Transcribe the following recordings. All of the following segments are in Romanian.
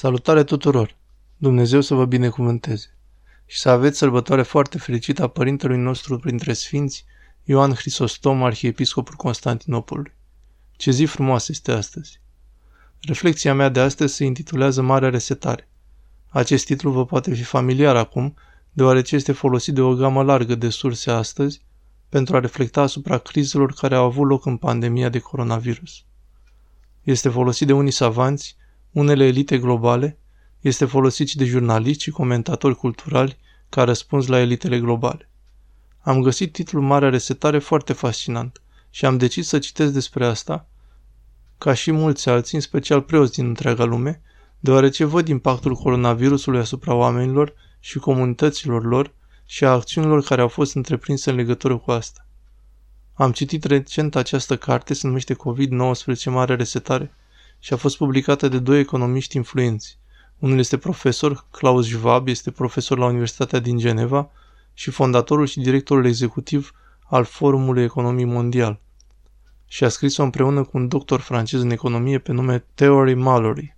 Salutare tuturor! Dumnezeu să vă binecuvânteze și să aveți sărbătoare foarte fericită a părintelui nostru printre sfinți, Ioan Hristostom, arhiepiscopul Constantinopolului. Ce zi frumoasă este astăzi! Reflexia mea de astăzi se intitulează Marea Resetare. Acest titlu vă poate fi familiar acum, deoarece este folosit de o gamă largă de surse astăzi pentru a reflecta asupra crizelor care au avut loc în pandemia de coronavirus. Este folosit de unii savanți, unele elite globale, este folosit și de jurnaliști și comentatori culturali ca răspuns la elitele globale. Am găsit titlul Marea Resetare foarte fascinant și am decis să citesc despre asta, ca și mulți alții, în special preoți din întreaga lume, deoarece văd impactul coronavirusului asupra oamenilor și comunităților lor și a acțiunilor care au fost întreprinse în legătură cu asta. Am citit recent această carte, se numește COVID-19 Mare Resetare și a fost publicată de doi economiști influenți. Unul este profesor, Klaus Schwab, este profesor la Universitatea din Geneva și fondatorul și directorul executiv al Forumului Economii Mondial. Și a scris-o împreună cu un doctor francez în economie pe nume Theory Mallory.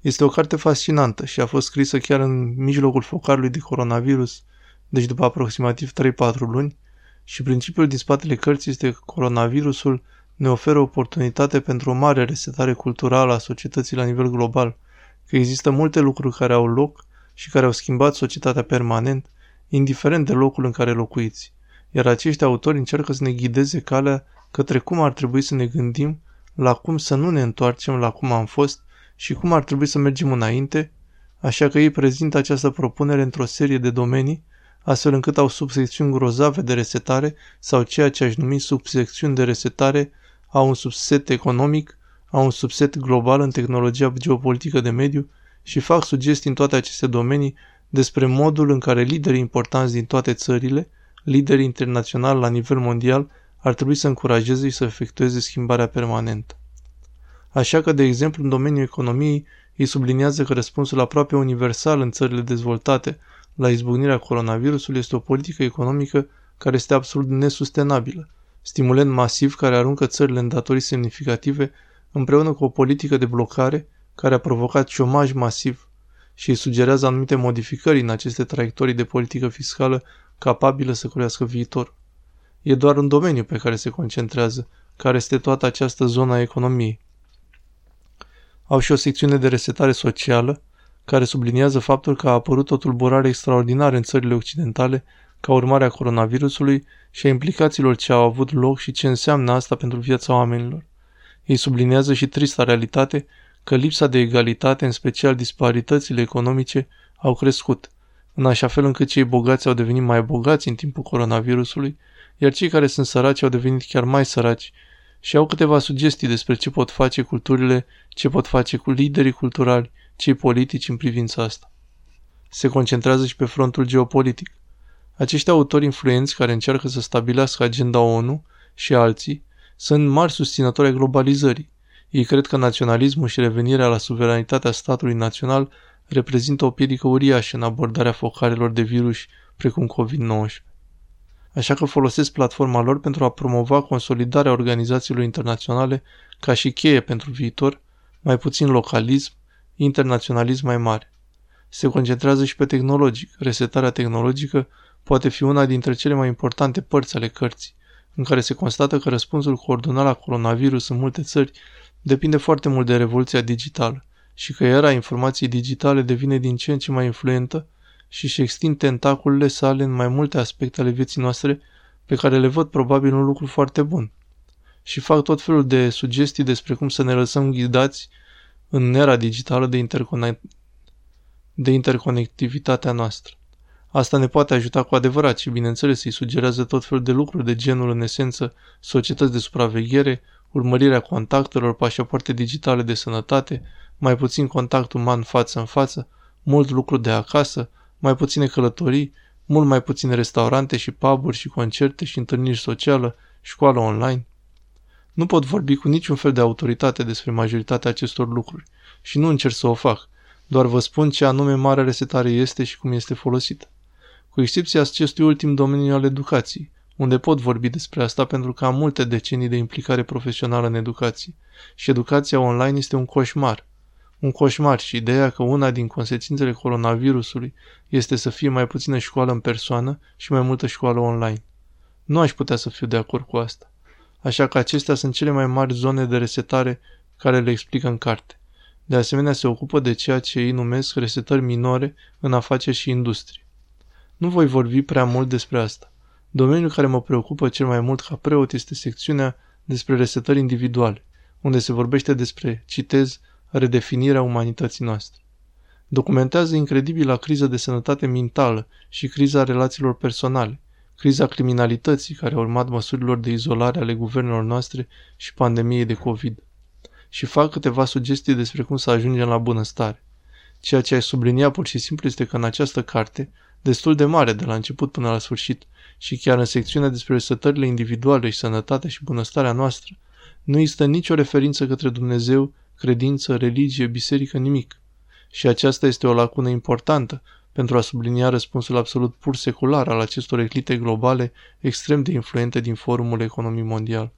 Este o carte fascinantă și a fost scrisă chiar în mijlocul focarului de coronavirus, deci după aproximativ 3-4 luni, și principiul din spatele cărții este că coronavirusul ne oferă oportunitate pentru o mare resetare culturală a societății la nivel global, că există multe lucruri care au loc și care au schimbat societatea permanent, indiferent de locul în care locuiți. Iar acești autori încearcă să ne ghideze calea către cum ar trebui să ne gândim, la cum să nu ne întoarcem la cum am fost și cum ar trebui să mergem înainte, așa că ei prezintă această propunere într-o serie de domenii astfel încât au subsecțiuni grozave de resetare sau ceea ce aș numi subsecțiuni de resetare au un subset economic, au un subset global în tehnologia geopolitică de mediu și fac sugestii în toate aceste domenii despre modul în care liderii importanți din toate țările, liderii internaționali la nivel mondial, ar trebui să încurajeze și să efectueze schimbarea permanentă. Așa că, de exemplu, în domeniul economiei, ei subliniază că răspunsul aproape universal în țările dezvoltate la izbucnirea coronavirusului este o politică economică care este absolut nesustenabilă, stimulent masiv care aruncă țările în datorii semnificative împreună cu o politică de blocare care a provocat șomaj masiv și îi sugerează anumite modificări în aceste traiectorii de politică fiscală capabilă să crească viitor. E doar un domeniu pe care se concentrează, care este toată această zonă a economiei. Au și o secțiune de resetare socială, care subliniază faptul că a apărut o tulburare extraordinară în țările occidentale ca urmare a coronavirusului și a implicațiilor ce au avut loc și ce înseamnă asta pentru viața oamenilor. Ei subliniază și trista realitate că lipsa de egalitate, în special disparitățile economice, au crescut, în așa fel încât cei bogați au devenit mai bogați în timpul coronavirusului, iar cei care sunt săraci au devenit chiar mai săraci și au câteva sugestii despre ce pot face culturile, ce pot face cu liderii culturali, cei politici în privința asta. Se concentrează și pe frontul geopolitic. Acești autori influenți care încearcă să stabilească agenda ONU și alții sunt mari susținători ai globalizării. Ei cred că naționalismul și revenirea la suveranitatea statului național reprezintă o piedică uriașă în abordarea focarelor de virus precum COVID-19. Așa că folosesc platforma lor pentru a promova consolidarea organizațiilor internaționale ca și cheie pentru viitor, mai puțin localism, internaționalism mai mare. Se concentrează și pe tehnologic. Resetarea tehnologică poate fi una dintre cele mai importante părți ale cărții, în care se constată că răspunsul coordonat la coronavirus în multe țări depinde foarte mult de revoluția digitală și că era informației digitale devine din ce în ce mai influentă și își extind tentaculele sale în mai multe aspecte ale vieții noastre pe care le văd probabil un lucru foarte bun. Și fac tot felul de sugestii despre cum să ne lăsăm ghidați în era digitală de, interconect- de interconectivitatea noastră. Asta ne poate ajuta cu adevărat și, bineînțeles, îi sugerează tot felul de lucruri de genul, în esență, societăți de supraveghere, urmărirea contactelor, pașapoarte digitale de sănătate, mai puțin contact uman față în față, mult lucru de acasă, mai puține călătorii, mult mai puține restaurante și puburi și concerte și întâlniri sociale, școală online. Nu pot vorbi cu niciun fel de autoritate despre majoritatea acestor lucruri și nu încerc să o fac, doar vă spun ce anume mare resetare este și cum este folosită. Cu excepția acestui ultim domeniu al educației, unde pot vorbi despre asta pentru că am multe decenii de implicare profesională în educație și educația online este un coșmar. Un coșmar și ideea că una din consecințele coronavirusului este să fie mai puțină școală în persoană și mai multă școală online. Nu aș putea să fiu de acord cu asta. Așa că acestea sunt cele mai mari zone de resetare care le explică în carte. De asemenea, se ocupă de ceea ce ei numesc resetări minore în afaceri și industrie. Nu voi vorbi prea mult despre asta. Domeniul care mă preocupă cel mai mult ca preot este secțiunea despre resetări individuale, unde se vorbește despre, citez, redefinirea umanității noastre. Documentează incredibila criză de sănătate mentală și criza relațiilor personale, criza criminalității care a urmat măsurilor de izolare ale guvernelor noastre și pandemiei de COVID. Și fac câteva sugestii despre cum să ajungem la bunăstare. Ceea ce ai subliniat pur și simplu este că în această carte, destul de mare de la început până la sfârșit, și chiar în secțiunea despre sătările individuale și sănătatea și bunăstarea noastră, nu există nicio referință către Dumnezeu, credință, religie, biserică, nimic. Și aceasta este o lacună importantă pentru a sublinia răspunsul absolut pur secular al acestor elite globale extrem de influente din forumul economii mondial.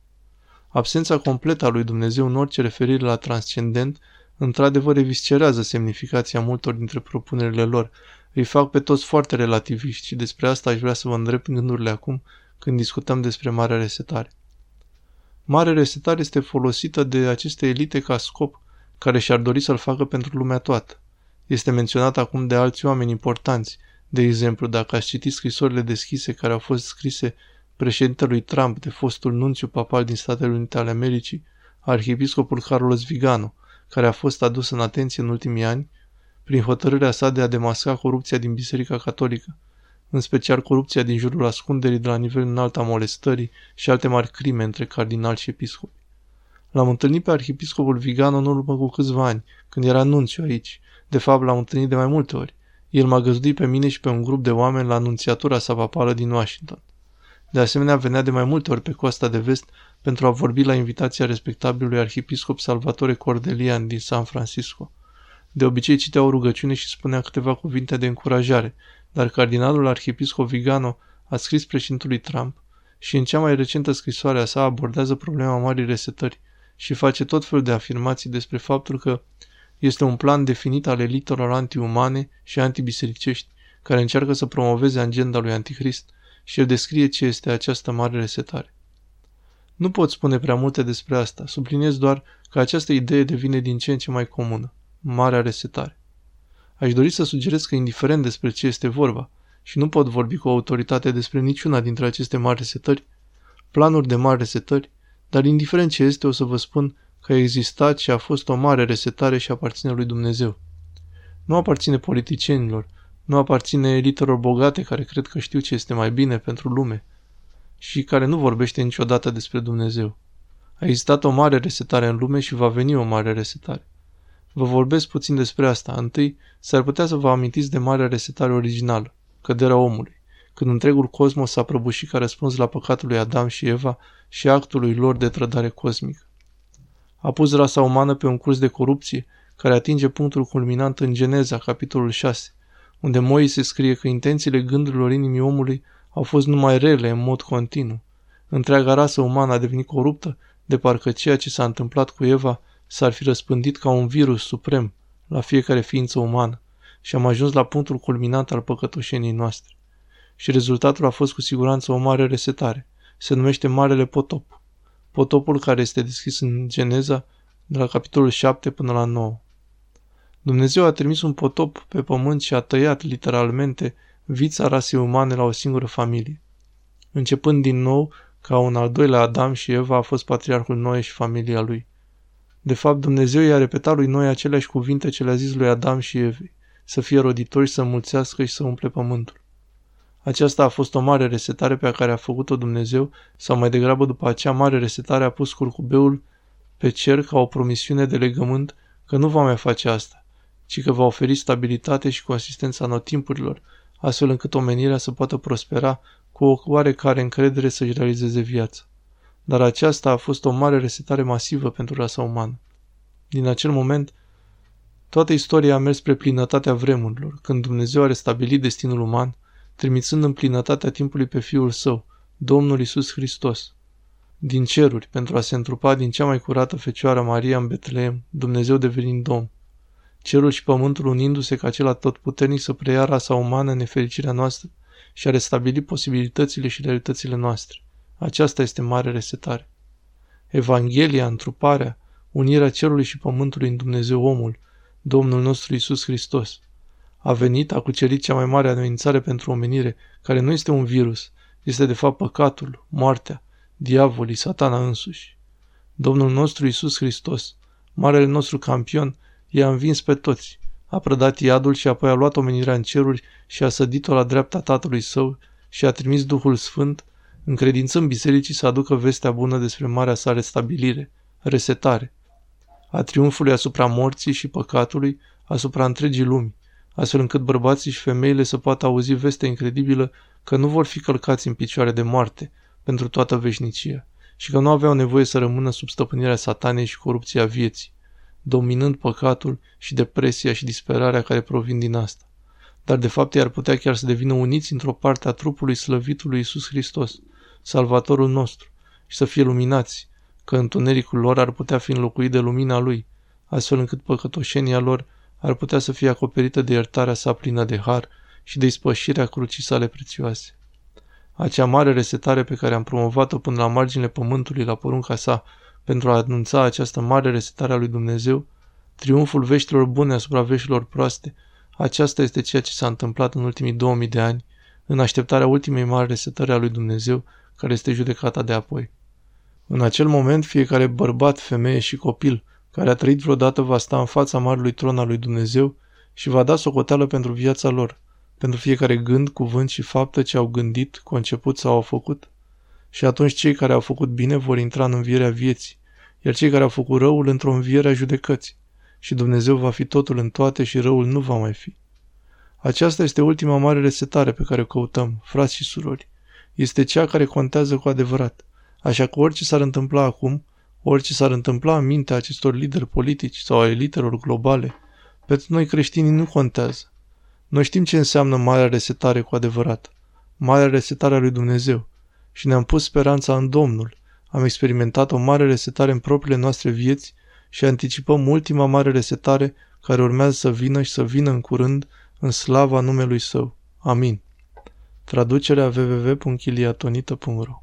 Absența completă a lui Dumnezeu în orice referire la transcendent într-adevăr eviscerează semnificația multor dintre propunerile lor, îi fac pe toți foarte relativiști și despre asta aș vrea să vă îndrept gândurile acum când discutăm despre Marea Resetare. Marea Resetare este folosită de aceste elite ca scop, care și-ar dori să-l facă pentru lumea toată. Este menționat acum de alți oameni importanți, de exemplu, dacă ați citit scrisorile deschise care au fost scrise președintelui Trump de fostul nunțiu papal din Statele Unite ale Americii, arhiepiscopul Carlos Vigano, care a fost adus în atenție în ultimii ani, prin hotărârea sa de a demasca corupția din Biserica Catolică, în special corupția din jurul ascunderii de la nivel înalt a molestării și alte mari crime între cardinali și episcopi. L-am întâlnit pe arhiepiscopul Vigano în urmă cu câțiva ani, când era nunțiu aici. De fapt, l-am întâlnit de mai multe ori. El m-a găzduit pe mine și pe un grup de oameni la anunțiatura sa papală din Washington. De asemenea, venea de mai multe ori pe coasta de vest pentru a vorbi la invitația respectabilului arhiepiscop Salvatore Cordelian din San Francisco. De obicei citea o rugăciune și spunea câteva cuvinte de încurajare, dar cardinalul arhiepiscop Vigano a scris președintului Trump și în cea mai recentă scrisoare a sa abordează problema marii resetări și face tot felul de afirmații despre faptul că este un plan definit al elitelor antiumane și antibisericești care încearcă să promoveze agenda lui Antichrist și el descrie ce este această mare resetare. Nu pot spune prea multe despre asta, subliniez doar că această idee devine din ce în ce mai comună. Marea resetare. Aș dori să sugerez că indiferent despre ce este vorba, și nu pot vorbi cu autoritate despre niciuna dintre aceste mari resetări, planuri de mari resetări, dar indiferent ce este, o să vă spun că a existat și a fost o mare resetare și aparține lui Dumnezeu. Nu aparține politicienilor, nu aparține elitelor bogate care cred că știu ce este mai bine pentru lume și care nu vorbește niciodată despre Dumnezeu. A existat o mare resetare în lume și va veni o mare resetare. Vă vorbesc puțin despre asta. Întâi, s-ar putea să vă amintiți de marea resetare originală, căderea omului, când întregul cosmos s-a prăbușit ca răspuns la păcatul lui Adam și Eva și actului lor de trădare cosmică. A pus rasa umană pe un curs de corupție care atinge punctul culminant în Geneza, capitolul 6, unde Moise scrie că intențiile gândurilor inimii omului au fost numai rele în mod continuu. Întreaga rasă umană a devenit coruptă, de parcă ceea ce s-a întâmplat cu Eva s-ar fi răspândit ca un virus suprem la fiecare ființă umană și am ajuns la punctul culminant al păcătoșenii noastre. Și rezultatul a fost cu siguranță o mare resetare. Se numește Marele Potop. Potopul care este deschis în Geneza de la capitolul 7 până la 9. Dumnezeu a trimis un potop pe pământ și a tăiat, literalmente, vița rasei umane la o singură familie. Începând din nou, ca un al doilea Adam și Eva a fost patriarhul Noe și familia lui. De fapt, Dumnezeu i-a repetat lui Noe aceleași cuvinte ce le-a zis lui Adam și Evei, să fie roditori, să mulțească și să umple pământul. Aceasta a fost o mare resetare pe care a făcut-o Dumnezeu, sau mai degrabă după acea mare resetare a pus curcubeul pe cer ca o promisiune de legământ că nu va mai face asta, ci că va oferi stabilitate și consistența anotimpurilor, astfel încât omenirea să poată prospera cu o oarecare încredere să-și realizeze viața. Dar aceasta a fost o mare resetare masivă pentru rasa umană. Din acel moment, toată istoria a mers spre plinătatea vremurilor, când Dumnezeu a restabilit destinul uman, trimițând în plinătatea timpului pe Fiul Său, Domnul Isus Hristos. Din ceruri, pentru a se întrupa din cea mai curată Fecioară Maria în Betleem, Dumnezeu devenind Domn. cerul și pământul unindu-se ca acela puternic să preia rasa umană în nefericirea noastră și a restabili posibilitățile și realitățile noastre. Aceasta este mare resetare. Evanghelia, întruparea, unirea cerului și pământului în Dumnezeu omul, Domnul nostru Isus Hristos. A venit, a cucerit cea mai mare amenințare pentru omenire, care nu este un virus, este de fapt păcatul, moartea, diavolii, satana însuși. Domnul nostru Isus Hristos, marele nostru campion, i-a învins pe toți, a prădat iadul și apoi a luat omenirea în ceruri și a sădit-o la dreapta Tatălui Său și a trimis Duhul Sfânt, încredințând bisericii să aducă vestea bună despre marea sa restabilire, resetare, a triumfului asupra morții și păcatului, asupra întregii lumi, astfel încât bărbații și femeile să poată auzi vestea incredibilă că nu vor fi călcați în picioare de moarte pentru toată veșnicia și că nu aveau nevoie să rămână sub stăpânirea satanei și corupția vieții, dominând păcatul și depresia și disperarea care provin din asta. Dar de fapt ei ar putea chiar să devină uniți într-o parte a trupului slăvitului Iisus Hristos, Salvatorul nostru, și să fie luminați, că întunericul lor ar putea fi înlocuit de lumina Lui, astfel încât păcătoșenia lor ar putea să fie acoperită de iertarea sa plină de har și de ispășirea crucii sale prețioase. Acea mare resetare pe care am promovat-o până la marginile pământului la porunca sa pentru a anunța această mare resetare a lui Dumnezeu, triumful veștilor bune asupra veștilor proaste, aceasta este ceea ce s-a întâmplat în ultimii 2000 de ani, în așteptarea ultimei mari resetări a lui Dumnezeu, care este judecata de apoi. În acel moment, fiecare bărbat, femeie și copil care a trăit vreodată va sta în fața marelui tron al lui Dumnezeu și va da socoteală pentru viața lor, pentru fiecare gând, cuvânt și faptă ce au gândit, conceput sau au făcut. Și atunci cei care au făcut bine vor intra în învierea vieții, iar cei care au făcut răul într-o înviere a judecății. Și Dumnezeu va fi totul în toate și răul nu va mai fi. Aceasta este ultima mare resetare pe care o căutăm, frați și surori. Este cea care contează cu adevărat. Așa că orice s-ar întâmpla acum, orice s-ar întâmpla în mintea acestor lideri politici sau a elitelor globale, pentru noi creștinii nu contează. Noi știm ce înseamnă marea resetare cu adevărat, marea resetare a lui Dumnezeu și ne-am pus speranța în Domnul. Am experimentat o mare resetare în propriile noastre vieți și anticipăm ultima mare resetare care urmează să vină și să vină în curând în slava numelui Său. Amin. Traducerea www.chiliatonita.ro